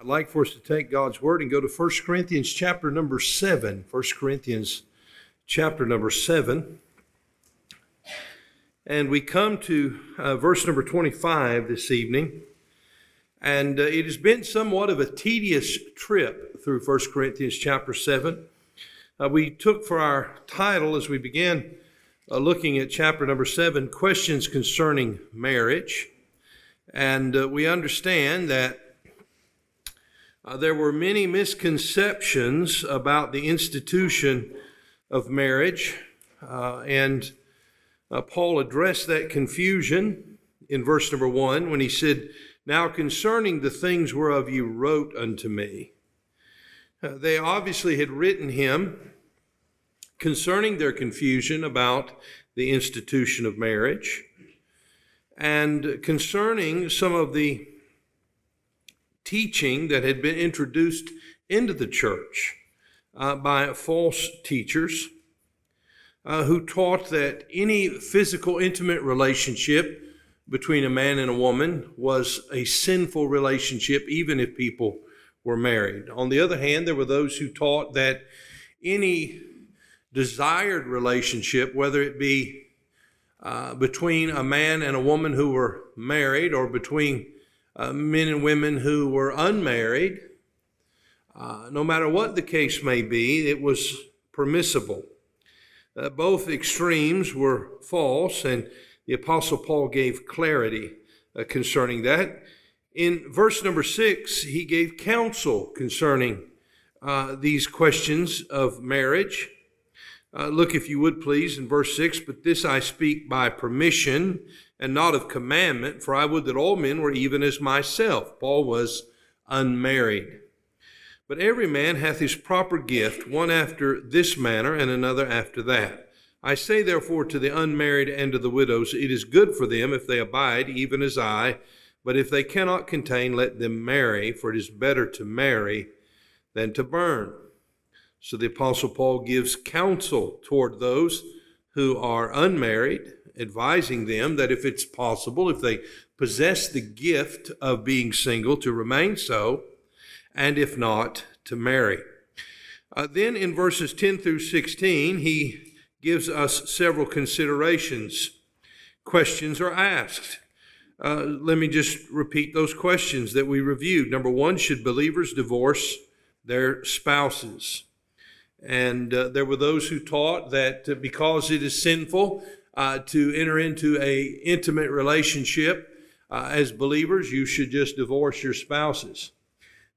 I'd like for us to take God's word and go to 1 Corinthians chapter number 7. 1 Corinthians chapter number 7. And we come to uh, verse number 25 this evening. And uh, it has been somewhat of a tedious trip through 1 Corinthians chapter 7. Uh, we took for our title as we began uh, looking at chapter number 7 questions concerning marriage. And uh, we understand that uh, there were many misconceptions about the institution of marriage, uh, and uh, Paul addressed that confusion in verse number one when he said, Now concerning the things whereof you wrote unto me. Uh, they obviously had written him concerning their confusion about the institution of marriage and concerning some of the teaching that had been introduced into the church uh, by false teachers uh, who taught that any physical, intimate relationship between a man and a woman was a sinful relationship, even if people were married. On the other hand, there were those who taught that any desired relationship, whether it be uh, between a man and a woman who were married or between uh, men and women who were unmarried, uh, no matter what the case may be, it was permissible. Uh, both extremes were false, and the Apostle Paul gave clarity uh, concerning that. In verse number six, he gave counsel concerning uh, these questions of marriage. Uh, look, if you would please, in verse 6 But this I speak by permission and not of commandment, for I would that all men were even as myself. Paul was unmarried. But every man hath his proper gift, one after this manner, and another after that. I say therefore to the unmarried and to the widows, it is good for them if they abide, even as I. But if they cannot contain, let them marry, for it is better to marry than to burn. So the Apostle Paul gives counsel toward those who are unmarried advising them that if it's possible, if they possess the gift of being single, to remain so, and if not, to marry. Uh, then in verses 10 through 16, he gives us several considerations. Questions are asked. Uh, let me just repeat those questions that we reviewed. Number one, should believers divorce their spouses? And uh, there were those who taught that uh, because it is sinful uh, to enter into a intimate relationship uh, as believers, you should just divorce your spouses.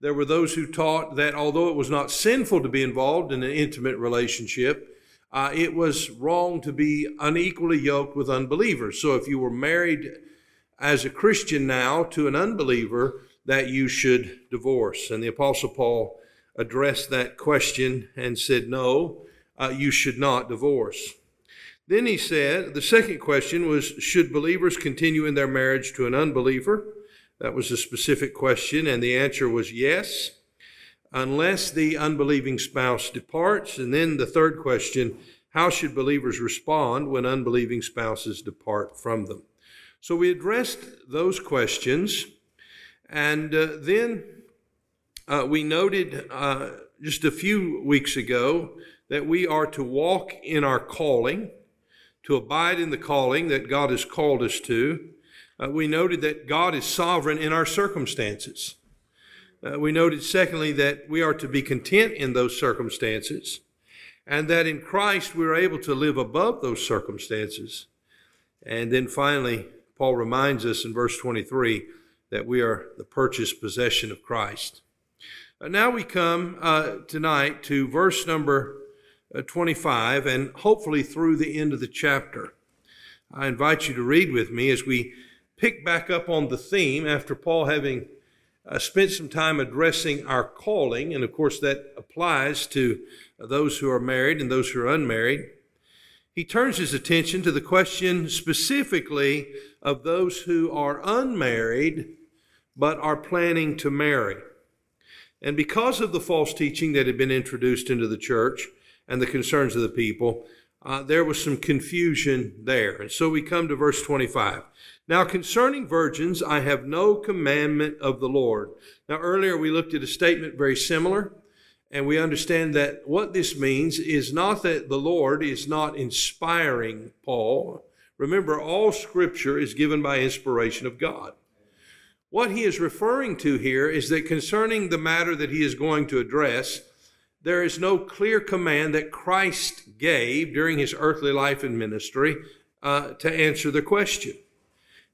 There were those who taught that although it was not sinful to be involved in an intimate relationship, uh, it was wrong to be unequally yoked with unbelievers. So if you were married as a Christian now to an unbeliever, that you should divorce. And the Apostle Paul addressed that question and said, no, uh, you should not divorce. Then he said, the second question was, should believers continue in their marriage to an unbeliever? That was a specific question, and the answer was yes, unless the unbelieving spouse departs. And then the third question, how should believers respond when unbelieving spouses depart from them? So we addressed those questions, and uh, then uh, we noted uh, just a few weeks ago that we are to walk in our calling to abide in the calling that God has called us to. Uh, we noted that God is sovereign in our circumstances. Uh, we noted, secondly, that we are to be content in those circumstances, and that in Christ we are able to live above those circumstances. And then finally, Paul reminds us in verse 23 that we are the purchased possession of Christ. Uh, now we come uh, tonight to verse number uh, 25 and hopefully through the end of the chapter. I invite you to read with me as we pick back up on the theme after Paul having uh, spent some time addressing our calling, and of course that applies to those who are married and those who are unmarried. He turns his attention to the question specifically of those who are unmarried but are planning to marry. And because of the false teaching that had been introduced into the church and the concerns of the people, uh, there was some confusion there. And so we come to verse 25. Now, concerning virgins, I have no commandment of the Lord. Now, earlier we looked at a statement very similar, and we understand that what this means is not that the Lord is not inspiring Paul. Remember, all scripture is given by inspiration of God. What he is referring to here is that concerning the matter that he is going to address, there is no clear command that Christ gave during his earthly life and ministry uh, to answer the question.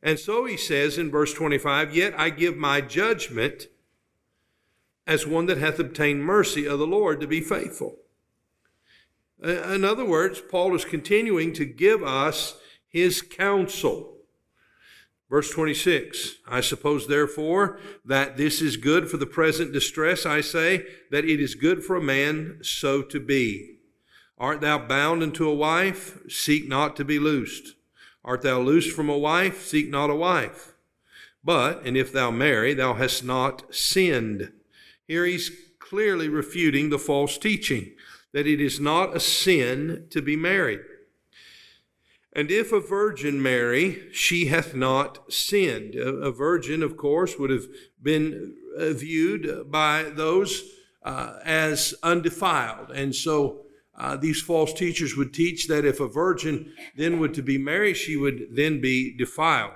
And so he says in verse 25, Yet I give my judgment as one that hath obtained mercy of the Lord to be faithful. In other words, Paul is continuing to give us his counsel. Verse 26 I suppose, therefore, that this is good for the present distress. I say that it is good for a man so to be. Art thou bound unto a wife? Seek not to be loosed. Art thou loosed from a wife? Seek not a wife. But, and if thou marry, thou hast not sinned. Here he's clearly refuting the false teaching that it is not a sin to be married. And if a virgin marry, she hath not sinned. A, virgin, of course, would have been uh, viewed by those uh, as undefiled. And so uh, these false teachers would teach that if a virgin then would to be married, she would then be defiled.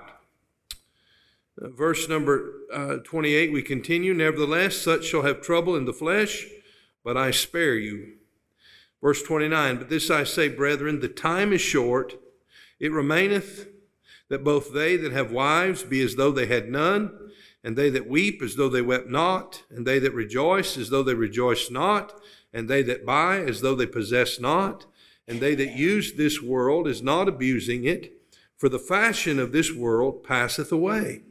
Uh, verse number uh, 28, we continue. Nevertheless, such shall have trouble in the flesh, but I spare you. Verse 29, but this I say, brethren, the time is short. It remaineth that both they that have wives be as though they had none, and they that weep as though they wept not, and they that rejoice as though they rejoiced not, and they that buy as though they possess not, and they that use this world as not abusing it, for the fashion of this world passeth away.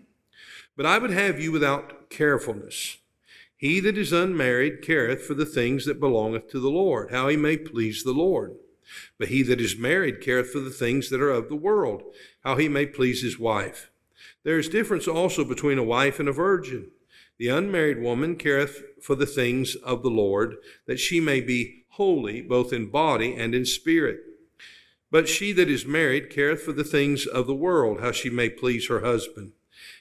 But I would have you without carefulness. He that is unmarried careth for the things that belongeth to the Lord, how he may please the Lord. But he that is married careth for the things that are of the world, how he may please his wife. There is difference also between a wife and a virgin. The unmarried woman careth for the things of the Lord, that she may be holy both in body and in spirit. But she that is married careth for the things of the world, how she may please her husband.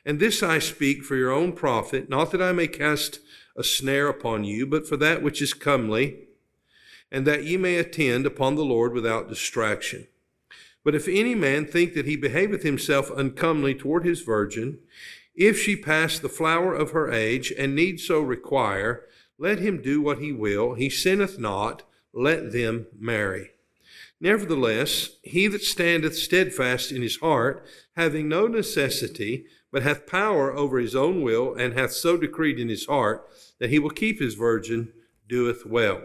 And this I speak for your own profit, not that I may cast a snare upon you, but for that which is comely, and that ye may attend upon the Lord without distraction. But if any man think that he behaveth himself uncomely toward his virgin, if she pass the flower of her age, and need so require, let him do what he will. He sinneth not, let them marry. Nevertheless, he that standeth steadfast in his heart, having no necessity, but hath power over his own will, and hath so decreed in his heart that he will keep his virgin, doeth well.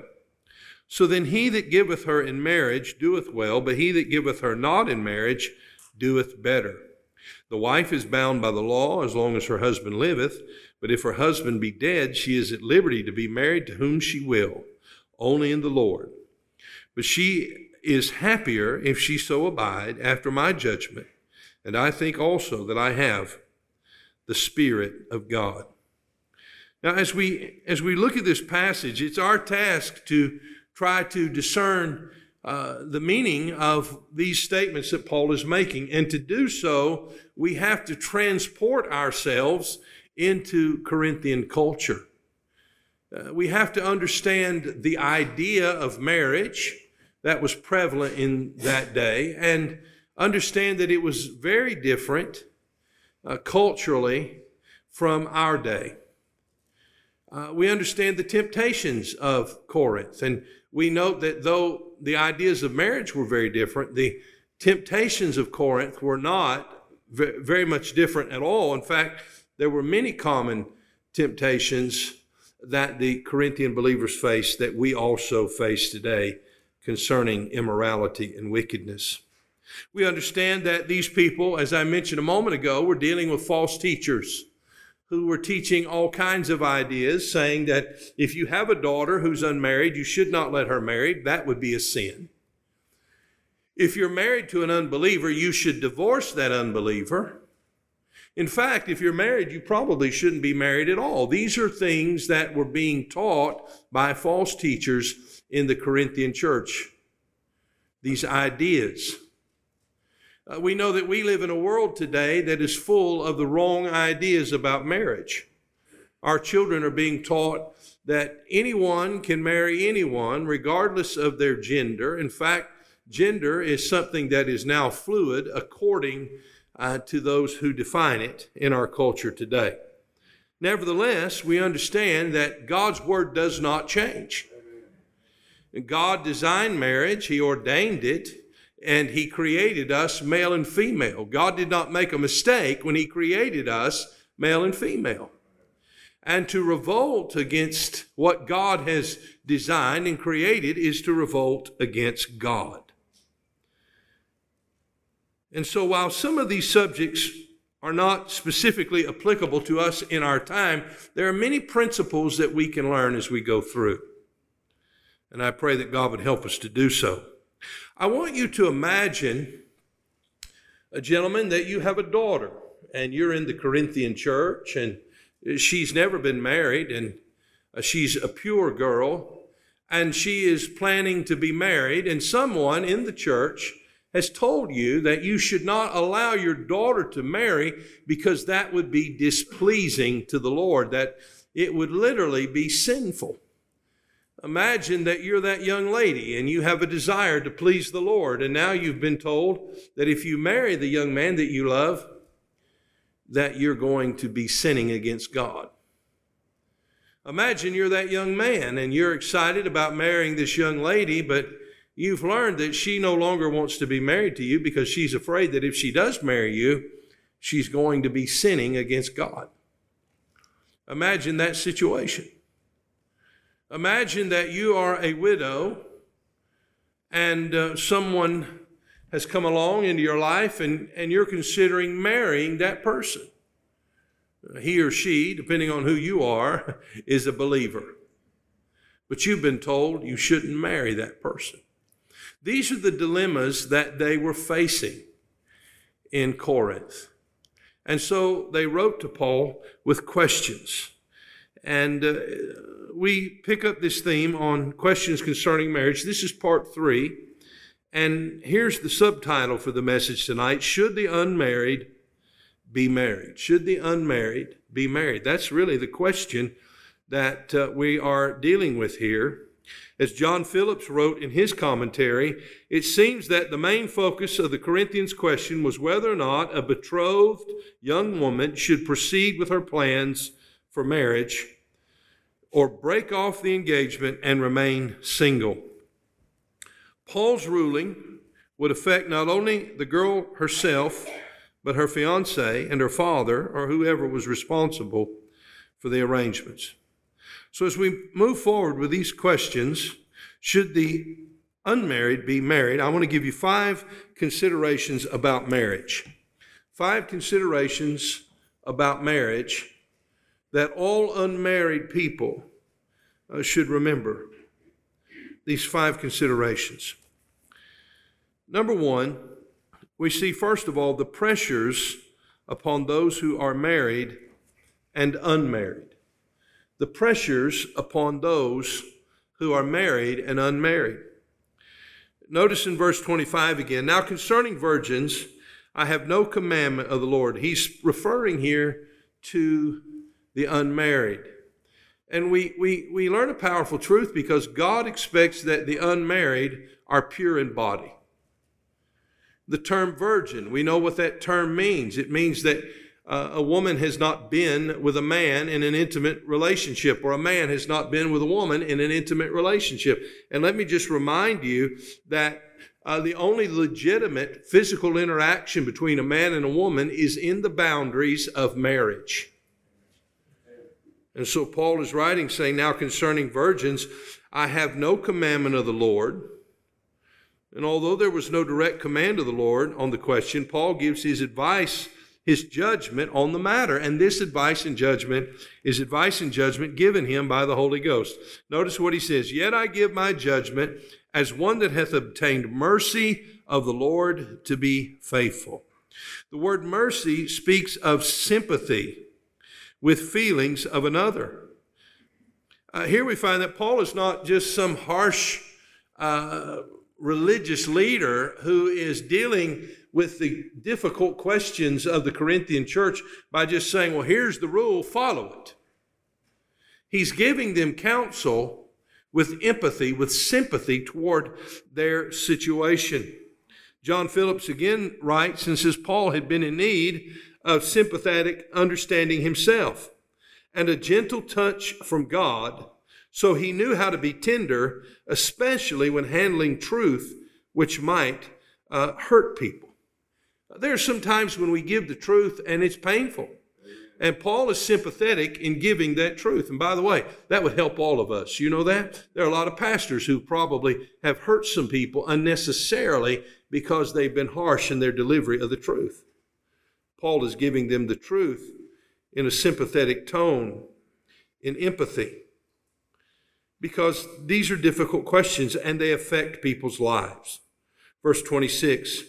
So then he that giveth her in marriage doeth well, but he that giveth her not in marriage doeth better. The wife is bound by the law as long as her husband liveth, but if her husband be dead, she is at liberty to be married to whom she will, only in the Lord. But she is happier if she so abide after my judgment, and I think also that I have the Spirit of God. Now, as we as we look at this passage, it's our task to try to discern uh, the meaning of these statements that Paul is making. And to do so, we have to transport ourselves into Corinthian culture. Uh, we have to understand the idea of marriage that was prevalent in that day and understand that it was very different uh, culturally from our day. Uh, we understand the temptations of Corinth, and we note that though the ideas of marriage were very different. The temptations of Corinth were not very much different at all. In fact, there were many common temptations that the Corinthian believers faced that we also face today concerning immorality and wickedness. We understand that these people, as I mentioned a moment ago, were dealing with false teachers who were teaching all kinds of ideas, saying that if you have a daughter who's unmarried, you should not let her marry. That would be a sin. If you're married to an unbeliever, you should divorce that unbeliever. In fact, if you're married, you probably shouldn't be married at all. These are things that were being taught by false teachers in the Corinthian church. These ideas. Uh, we know that we live in a world today that is full of the wrong ideas about marriage. Our children are being taught that anyone can marry anyone regardless of their gender. In fact, gender is something that is now fluid according uh, to those who define it in our culture today. Nevertheless, we understand that God's word does not change. God designed marriage, He ordained it, and He created us male and female. God did not make a mistake when He created us male and female. And to revolt against what God has designed and created is to revolt against God. And so, while some of these subjects are not specifically applicable to us in our time, there are many principles that we can learn as we go through. And I pray that God would help us to do so. I want you to imagine a gentleman that you have a daughter and you're in the Corinthian church and she's never been married and uh, she's a pure girl and she is planning to be married and someone in the church has told you that you should not allow your daughter to marry because that would be displeasing to the Lord, that it would literally be sinful. Imagine that you're that young lady and you have a desire to please the Lord, and now you've been told that if you marry the young man that you love, that you're going to be sinning against God. Imagine you're that young man and you're excited about marrying this young lady, but you've learned that she no longer wants to be married to you because she's afraid that if she does marry you, she's going to be sinning against God. Imagine that situation. Imagine that you are a widow and uh, someone has come along into your life and, and you're considering marrying that person. He or she, depending on who you are, is a believer. But you've been told you shouldn't marry that person. These are the dilemmas that they were facing in Corinth. And so they wrote to Paul with questions. And uh, we pick up this theme on questions concerning marriage. This is part three. And here's the subtitle for the message tonight Should the unmarried be married? Should the unmarried be married? That's really the question that uh, we are dealing with here. As John Phillips wrote in his commentary, it seems that the main focus of the Corinthians question was whether or not a betrothed young woman should proceed with her plans for marriage or break off the engagement and remain single. Paul's ruling would affect not only the girl herself, but her fiance and her father, or whoever was responsible for the arrangements. So, as we move forward with these questions, should the unmarried be married? I want to give you five considerations about marriage. Five considerations about marriage that all unmarried people uh, should remember. These five considerations. Number one, we see first of all the pressures upon those who are married and unmarried the pressures upon those who are married and unmarried. Notice in verse 25 again, now concerning virgins, I have no commandment of the Lord. He's referring here to the unmarried. And we, we, we learn a powerful truth because God expects that the unmarried are pure in body. The term virgin, we know what that term means. It means that uh, a woman has not been with a man in an intimate relationship, or a man has not been with a woman in an intimate relationship. And let me just remind you that uh, the only legitimate physical interaction between a man and a woman is in the boundaries of marriage. And so Paul is writing, saying, Now concerning virgins, I have no commandment of the Lord. And although there was no direct command of the Lord on the question, Paul gives his advice his judgment on the matter. And this advice and judgment is advice and judgment given him by the Holy Ghost. Notice what he says Yet I give my judgment as one that hath obtained mercy of the Lord to be faithful. The word mercy speaks of sympathy with feelings of another. Uh, here we find that Paul is not just some harsh uh, religious leader who is dealing with the difficult questions of the Corinthian church by just saying, well, here's the rule, follow it. He's giving them counsel with empathy, with sympathy toward their situation. John Phillips again writes and says Paul had been in need of sympathetic understanding himself and a gentle touch from God, so he knew how to be tender, especially when handling truth which might uh, hurt people. There are some times when we give the truth and it's painful. And Paul is sympathetic in giving that truth. And by the way, that would help all of us. You know that? There are a lot of pastors who probably have hurt some people unnecessarily because they've been harsh in their delivery of the truth. Paul is giving them the truth in a sympathetic tone, in empathy, because these are difficult questions and they affect people's lives. Verse 26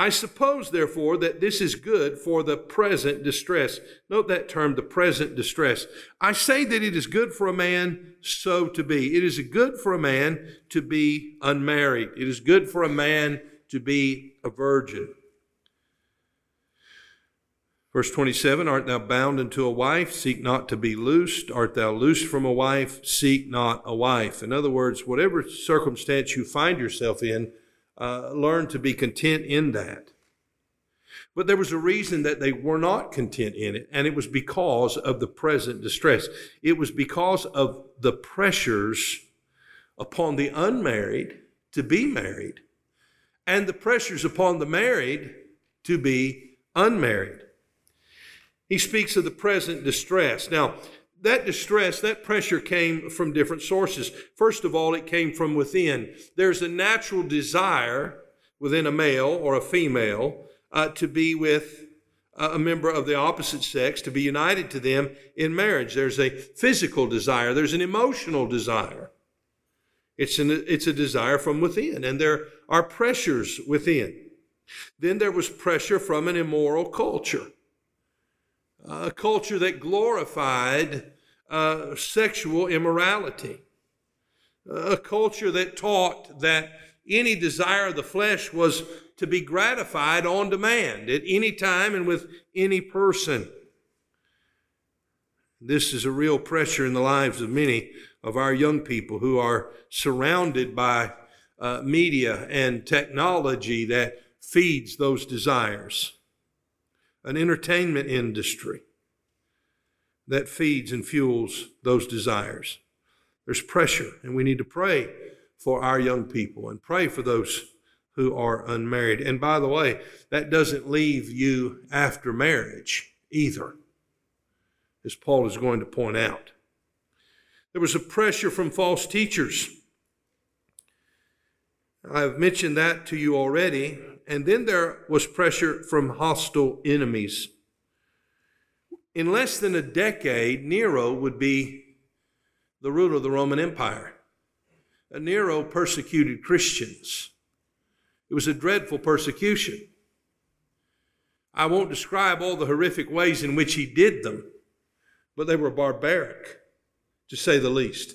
I suppose, therefore, that this is good for the present distress. Note that term, the present distress. I say that it is good for a man so to be. It is good for a man to be unmarried. It is good for a man to be a virgin. Verse 27 Art thou bound unto a wife? Seek not to be loosed. Art thou loosed from a wife? Seek not a wife. In other words, whatever circumstance you find yourself in, uh, learn to be content in that. But there was a reason that they were not content in it, and it was because of the present distress. It was because of the pressures upon the unmarried to be married, and the pressures upon the married to be unmarried. He speaks of the present distress. Now, that distress, that pressure came from different sources. First of all, it came from within. There's a natural desire within a male or a female uh, to be with a member of the opposite sex, to be united to them in marriage. There's a physical desire, there's an emotional desire. It's, an, it's a desire from within, and there are pressures within. Then there was pressure from an immoral culture a culture that glorified uh, sexual immorality, a culture that taught that any desire of the flesh was to be gratified on demand at any time and with any person. This is a real pressure in the lives of many of our young people who are surrounded by uh, media and technology that feeds those desires an entertainment industry that feeds and fuels those desires. There's pressure, and we need to pray for our young people and pray for those who are unmarried. And by the way, that doesn't leave you after marriage either, as Paul is going to point out. There was a pressure from false teachers. I've mentioned that to you already. And then there was pressure from hostile enemies. In less than a decade, Nero would be the ruler of the Roman Empire. Uh, Nero persecuted Christians. It was a dreadful persecution. I won't describe all the horrific ways in which he did them, but they were barbaric, to say the least.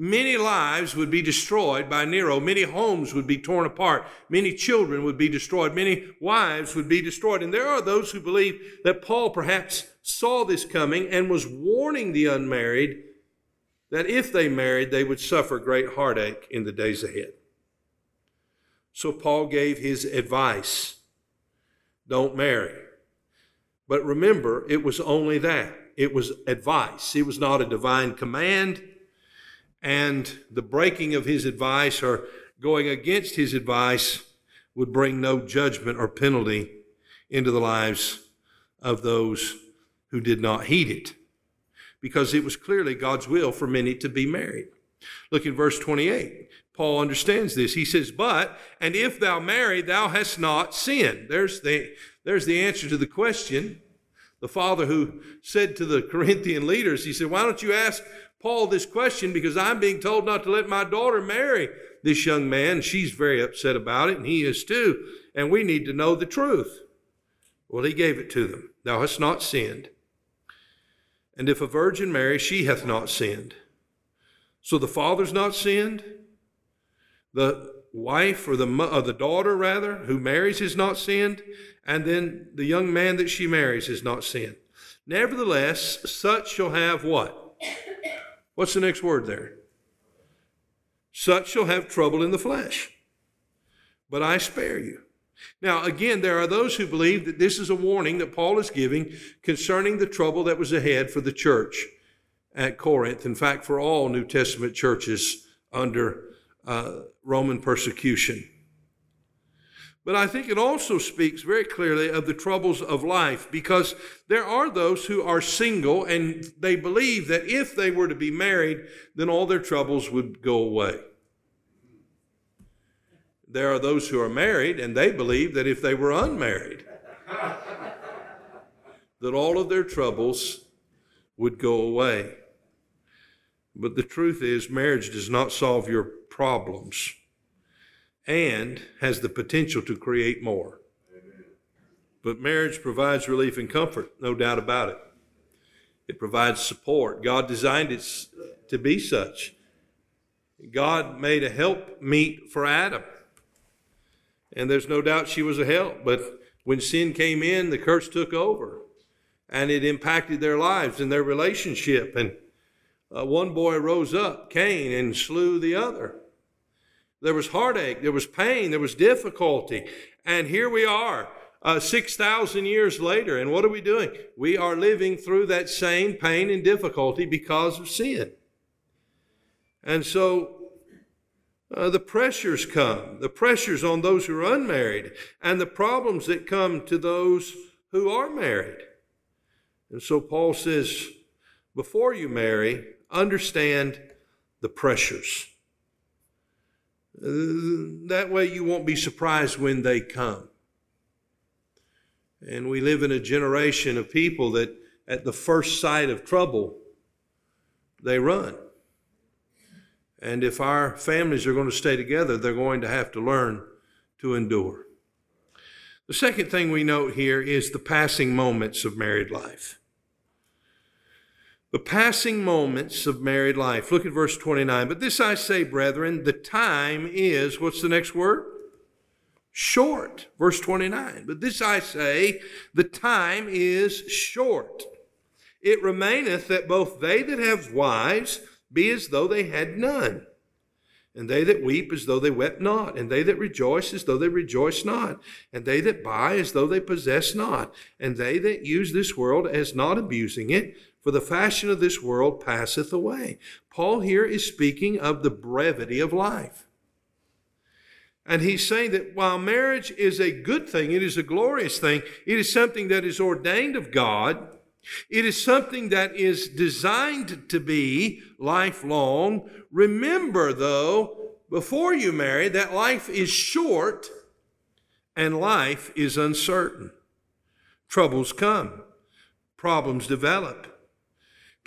Many lives would be destroyed by Nero. Many homes would be torn apart. Many children would be destroyed. Many wives would be destroyed. And there are those who believe that Paul perhaps saw this coming and was warning the unmarried that if they married, they would suffer great heartache in the days ahead. So Paul gave his advice don't marry. But remember, it was only that. It was advice. It was not a divine command and the breaking of his advice or going against his advice would bring no judgment or penalty into the lives of those who did not heed it, because it was clearly God's will for many to be married. Look at verse 28. Paul understands this. He says, But, and if thou marry, thou hast not sinned. There's the, there's the answer to the question. The father who said to the Corinthian leaders, he said, Why don't you ask Paul this question? Because I'm being told not to let my daughter marry this young man. She's very upset about it, and he is too. And we need to know the truth. Well, he gave it to them. Thou hast not sinned. And if a virgin marry, she hath not sinned. So the father's not sinned. The wife or the, or the daughter, rather, who marries is not sinned. And then the young man that she marries is not sinned. Nevertheless, such shall have what? What's the next word there? Such shall have trouble in the flesh. But I spare you. Now, again, there are those who believe that this is a warning that Paul is giving concerning the trouble that was ahead for the church at Corinth. In fact, for all New Testament churches under uh, Roman persecution. But I think it also speaks very clearly of the troubles of life because there are those who are single and they believe that if they were to be married, then all their troubles would go away. There are those who are married and they believe that if they were unmarried, that all of their troubles would go away. But the truth is, marriage does not solve your problems and has the potential to create more. But marriage provides relief and comfort, no doubt about it. It provides support. God designed it to be such. God made a help meet for Adam. And there's no doubt she was a help. But when sin came in, the curse took over. And it impacted their lives and their relationship. And uh, one boy rose up, Cain, and slew the other. There was heartache, there was pain, there was difficulty. And here we are, uh, 6,000 years later. And what are we doing? We are living through that same pain and difficulty because of sin. And so uh, the pressures come, the pressures on those who are unmarried, and the problems that come to those who are married. And so Paul says, before you marry, understand the pressures. That way you won't be surprised when they come. And we live in a generation of people that at the first sight of trouble, they run. And if our families are going to stay together, they're going to have to learn to endure. The second thing we note here is the passing moments of married life. The passing moments of married life. Look at verse 29. But this I say, brethren, the time is, what's the next word? Short. Verse 29. But this I say, the time is short. It remaineth that both they that have wives be as though they had none, and they that weep as though they wept not, and they that rejoice as though they rejoice not, and they that buy as though they possess not, and they that use this world as not abusing it, for the fashion of this world passeth away. Paul here is speaking of the brevity of life. And he's saying that while marriage is a good thing, it is a glorious thing, it is something that is ordained of God. It is something that is designed to be lifelong. Remember, though, before you marry, that life is short and life is uncertain. Troubles come, problems develop.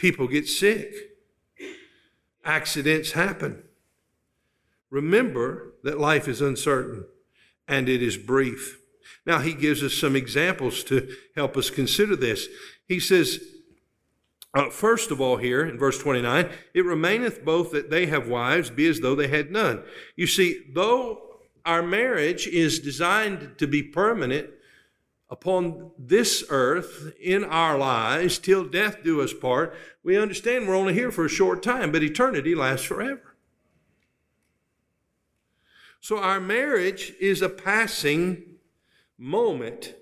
People get sick. Accidents happen. Remember that life is uncertain and it is brief. Now, he gives us some examples to help us consider this. He says, uh, first of all, here in verse 29, it remaineth both that they have wives, be as though they had none. You see, though our marriage is designed to be permanent, upon this earth in our lives till death do us part, we understand we're only here for a short time, but eternity lasts forever. So our marriage is a passing moment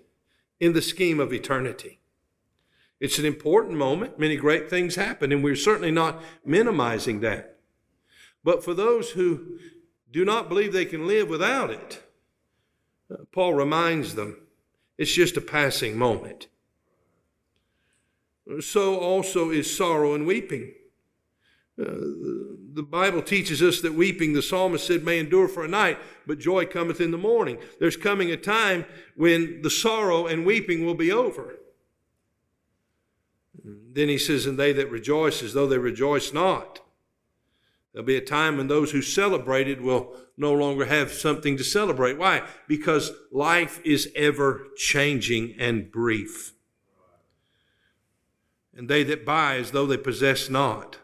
in the scheme of eternity. It's an important moment. Many great things happen, and we're certainly not minimizing that. But for those who do not believe they can live without it, uh, Paul reminds them it's just a passing moment. So also is sorrow and weeping. Uh, the Bible teaches us that weeping, the psalmist said, may endure for a night, but joy cometh in the morning. There's coming a time when the sorrow and weeping will be over. Then he says, and they that rejoice as though they rejoice not. There'll be a time when those who celebrated will no longer have something to celebrate. Why? Because life is ever changing and brief. And they that buy as though they possess not.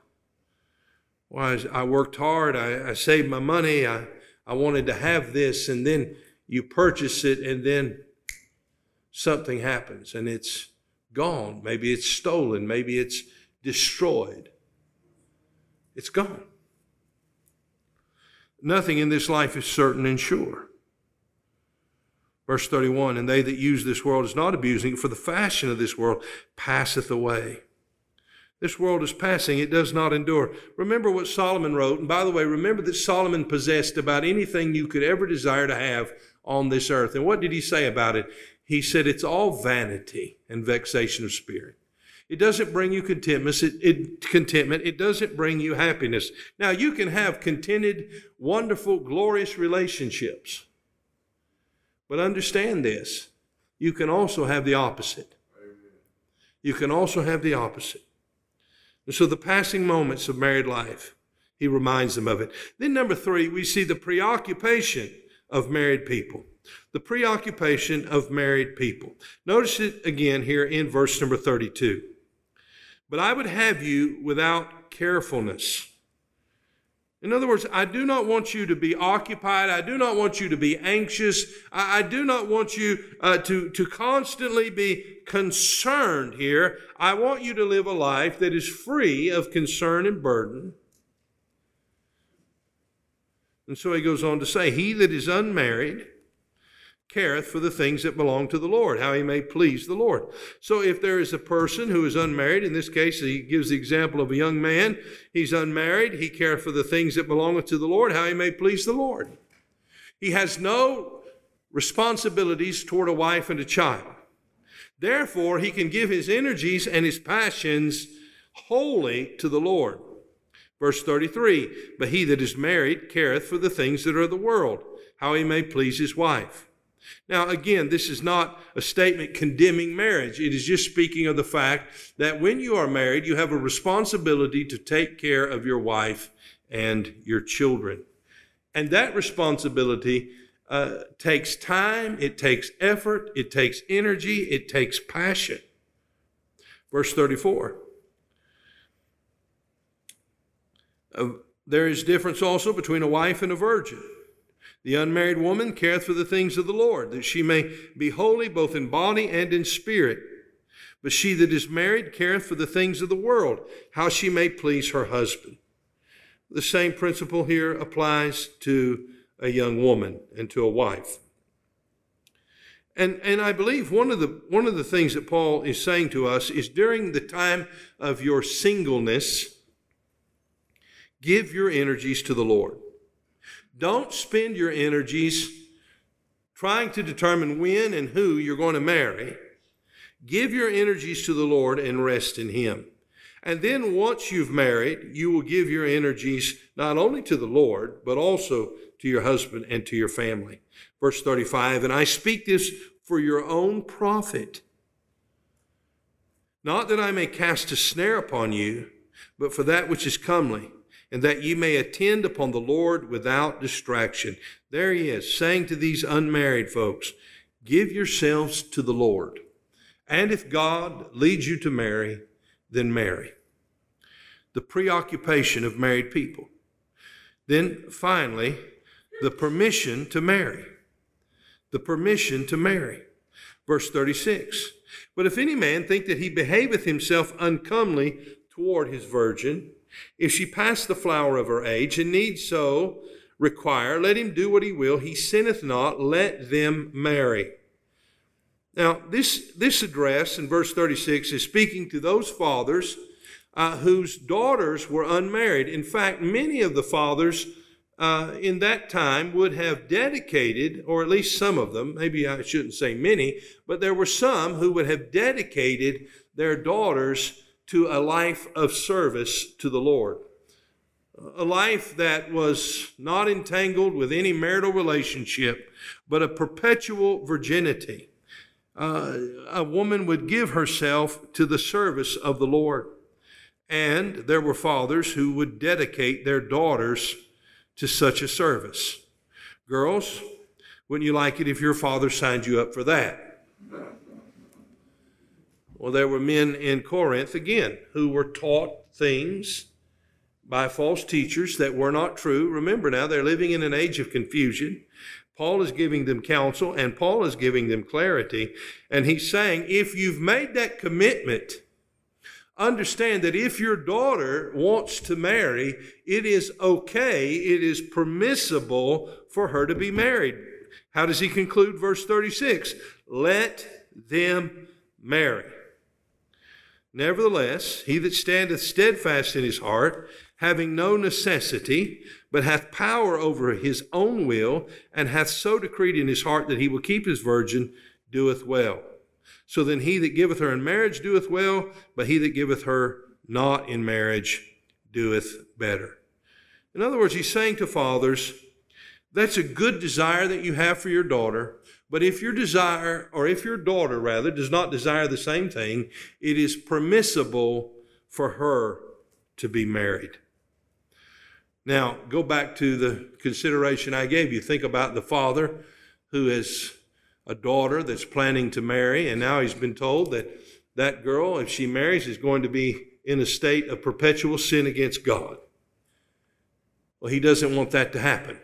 Why? I worked hard, I, I saved my money, I, I wanted to have this, and then you purchase it, and then something happens and it's gone. Maybe it's stolen, maybe it's destroyed. It's gone. Nothing in this life is certain and sure. Verse 31 And they that use this world is not abusing it, for the fashion of this world passeth away. This world is passing, it does not endure. Remember what Solomon wrote. And by the way, remember that Solomon possessed about anything you could ever desire to have on this earth. And what did he say about it? He said, It's all vanity and vexation of spirit. It doesn't bring you contentment. It, it, contentment. It doesn't bring you happiness. Now, you can have contented, wonderful, glorious relationships. But understand this you can also have the opposite. You can also have the opposite. And so, the passing moments of married life, he reminds them of it. Then, number three, we see the preoccupation of married people the preoccupation of married people. Notice it again here in verse number 32. But I would have you without carefulness. In other words, I do not want you to be occupied. I do not want you to be anxious. I, I do not want you uh, to, to constantly be concerned here. I want you to live a life that is free of concern and burden. And so he goes on to say, He that is unmarried, careth for the things that belong to the Lord, how he may please the Lord. So if there is a person who is unmarried, in this case, he gives the example of a young man, he's unmarried, he careth for the things that belong to the Lord, how he may please the Lord. He has no responsibilities toward a wife and a child. Therefore, he can give his energies and his passions wholly to the Lord. Verse 33 But he that is married careth for the things that are of the world, how he may please his wife. Now, again, this is not a statement condemning marriage. It is just speaking of the fact that when you are married, you have a responsibility to take care of your wife and your children. And that responsibility uh, takes time, it takes effort, it takes energy, it takes passion. Verse 34. Uh, there is difference also between a wife and a virgin. The unmarried woman careth for the things of the Lord, that she may be holy both in body and in spirit. But she that is married careth for the things of the world, how she may please her husband. The same principle here applies to a young woman and to a wife. And, and I believe one of, the, one of the things that Paul is saying to us is during the time of your singleness, give your energies to the Lord. Don't spend your energies trying to determine when and who you're going to marry. Give your energies to the Lord and rest in Him. And then once you've married, you will give your energies not only to the Lord, but also to your husband and to your family. Verse 35 And I speak this for your own profit, not that I may cast a snare upon you, but for that which is comely and that ye may attend upon the Lord without distraction. There he is, saying to these unmarried folks, give yourselves to the Lord. And if God leads you to marry, then marry. The preoccupation of married people. Then finally, the permission to marry. The permission to marry. Verse 36. But if any man think that he behaveth himself uncomely toward his virgin, if she pass the flower of her age, and need so require, let him do what he will. He sinneth not, let them marry. Now, this, this address in verse 36 is speaking to those fathers uh, whose daughters were unmarried. In fact, many of the fathers uh, in that time would have dedicated, or at least some of them, maybe I shouldn't say many, but there were some who would have dedicated their daughters to a life of service to the Lord. a life that was not entangled with any marital relationship, but a perpetual virginity. Uh, a woman would give herself to the service of the Lord. And there were fathers who would dedicate their daughters to such a service. Girls, wouldn't you like it if your father signed you up for that? Well, there were men in Corinth, again, who were taught things by false teachers that were not true. Remember now, they're living in an age of confusion. Paul is giving them counsel and Paul is giving them clarity. And he's saying, if you've made that commitment, understand that if your daughter wants to marry, it is okay, it is permissible for her to be married. How does he conclude verse 36? Let them marry. Nevertheless, he that standeth steadfast in his heart, having no necessity, but hath power over his own will, and hath so decreed in his heart that he will keep his virgin, doeth well. So then he that giveth her in marriage doeth well, but he that giveth her not in marriage doeth better. In other words, he's saying to fathers, that's a good desire that you have for your daughter, but if your desire, or if your daughter rather, does not desire the same thing, it is permissible for her to be married. Now, go back to the consideration I gave you. Think about the father who has a daughter that's planning to marry, and now he's been told that that girl, if she marries, is going to be in a state of perpetual sin against God. Well, he doesn't want that to happen.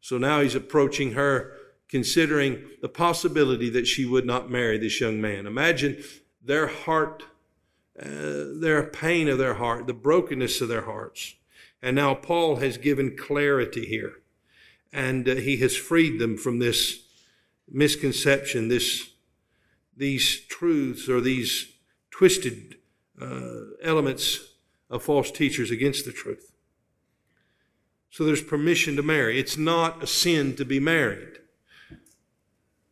So now he's approaching her, considering the possibility that she would not marry this young man. Imagine their heart, uh, their pain of their heart, the brokenness of their hearts. And now Paul has given clarity here. And uh, he has freed them from this misconception, this, these truths or these twisted uh, elements of false teachers against the truth. So there's permission to marry. It's not a sin to be married.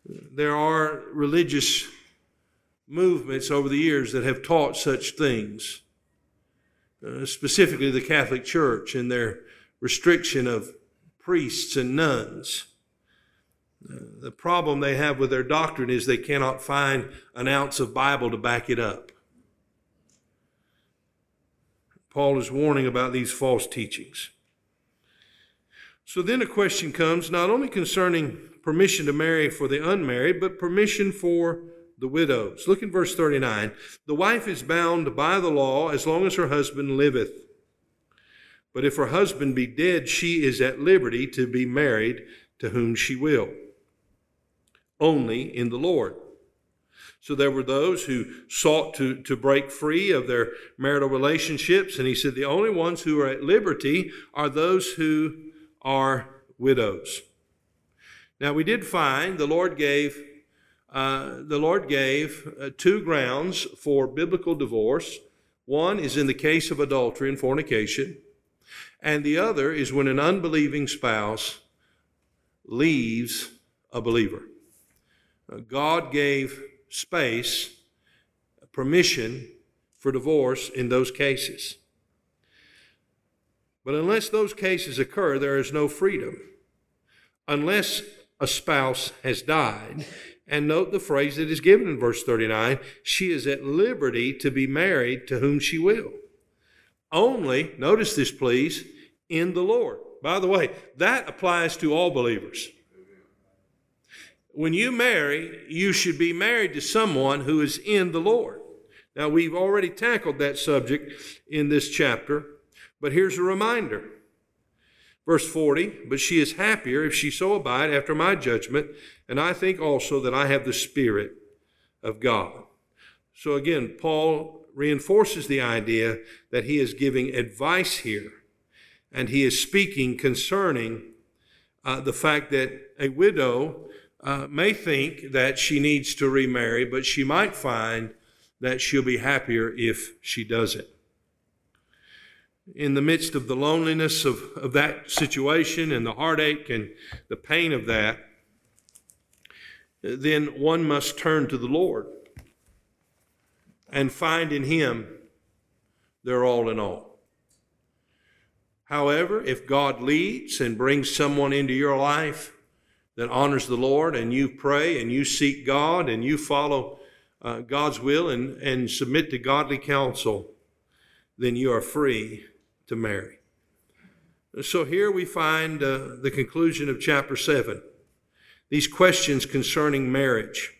There are religious movements over the years that have taught such things. Uh, specifically the Catholic Church and their restriction of priests and nuns. Uh, the problem they have with their doctrine is they cannot find an ounce of Bible to back it up. Paul is warning about these false teachings. So then a question comes not only concerning permission to marry for the unmarried, but permission for the widows. Look in verse 39. The wife is bound by the law as long as her husband liveth. But if her husband be dead, she is at liberty to be married to whom she will, only in the Lord. So there were those who sought to, to break free of their marital relationships. And he said the only ones who are at liberty are those who are widows. Now we did find the Lord gave uh, the Lord gave uh, two grounds for biblical divorce. One is in the case of adultery and fornication, and the other is when an unbelieving spouse leaves a believer. Uh, God gave space, permission for divorce in those cases. But unless those cases occur, there is no freedom. Unless a spouse has died, and note the phrase that is given in verse 39 she is at liberty to be married to whom she will. Only, notice this please, in the Lord. By the way, that applies to all believers. When you marry, you should be married to someone who is in the Lord. Now, we've already tackled that subject in this chapter, but here's a reminder Verse 40, but she is happier if she so abide after my judgment, and I think also that I have the Spirit of God. So again, Paul reinforces the idea that he is giving advice here, and he is speaking concerning uh, the fact that a widow uh, may think that she needs to remarry, but she might find that she'll be happier if she does it in the midst of the loneliness of, of that situation and the heartache and the pain of that, then one must turn to the Lord and find in Him their all in all. However, if God leads and brings someone into your life that honors the Lord and you pray and you seek God and you follow uh, God's will and, and submit to godly counsel, then you are free to marry. So here we find uh, the conclusion of chapter 7. These questions concerning marriage.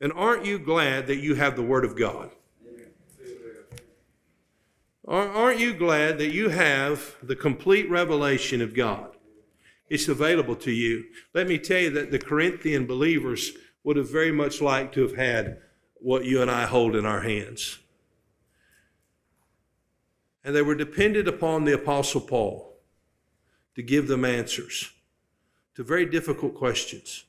And aren't you glad that you have the Word of God? Aren't you glad that you have the complete revelation of God? It's available to you. Let me tell you that the Corinthian believers would have very much liked to have had what you and I hold in our hands. And they were dependent upon the Apostle Paul to give them answers to very difficult questions.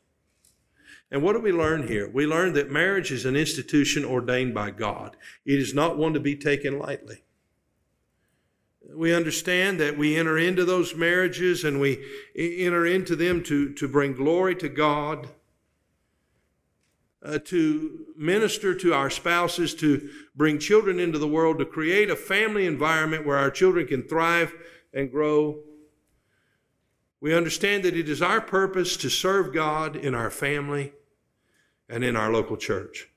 And what do we learn here? We learn that marriage is an institution ordained by God. It is not one to be taken lightly. We understand that we enter into those marriages and we enter into them to, to bring glory to God, uh, to minister to our spouses, to bring children into the world, to create a family environment where our children can thrive and grow. We understand that it is our purpose to serve God in our family and in our local church.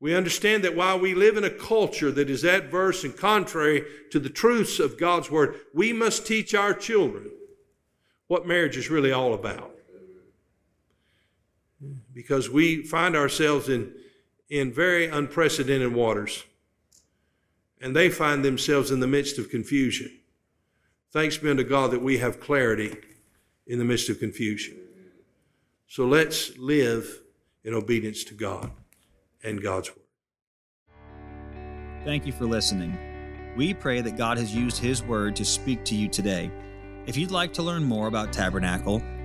We understand that while we live in a culture that is adverse and contrary to the truths of God's Word, we must teach our children what marriage is really all about. Because we find ourselves in, in very unprecedented waters, and they find themselves in the midst of confusion. Thanks be unto God that we have clarity in the midst of confusion. So let's live in obedience to God and God's Word. Thank you for listening. We pray that God has used His Word to speak to you today. If you'd like to learn more about Tabernacle,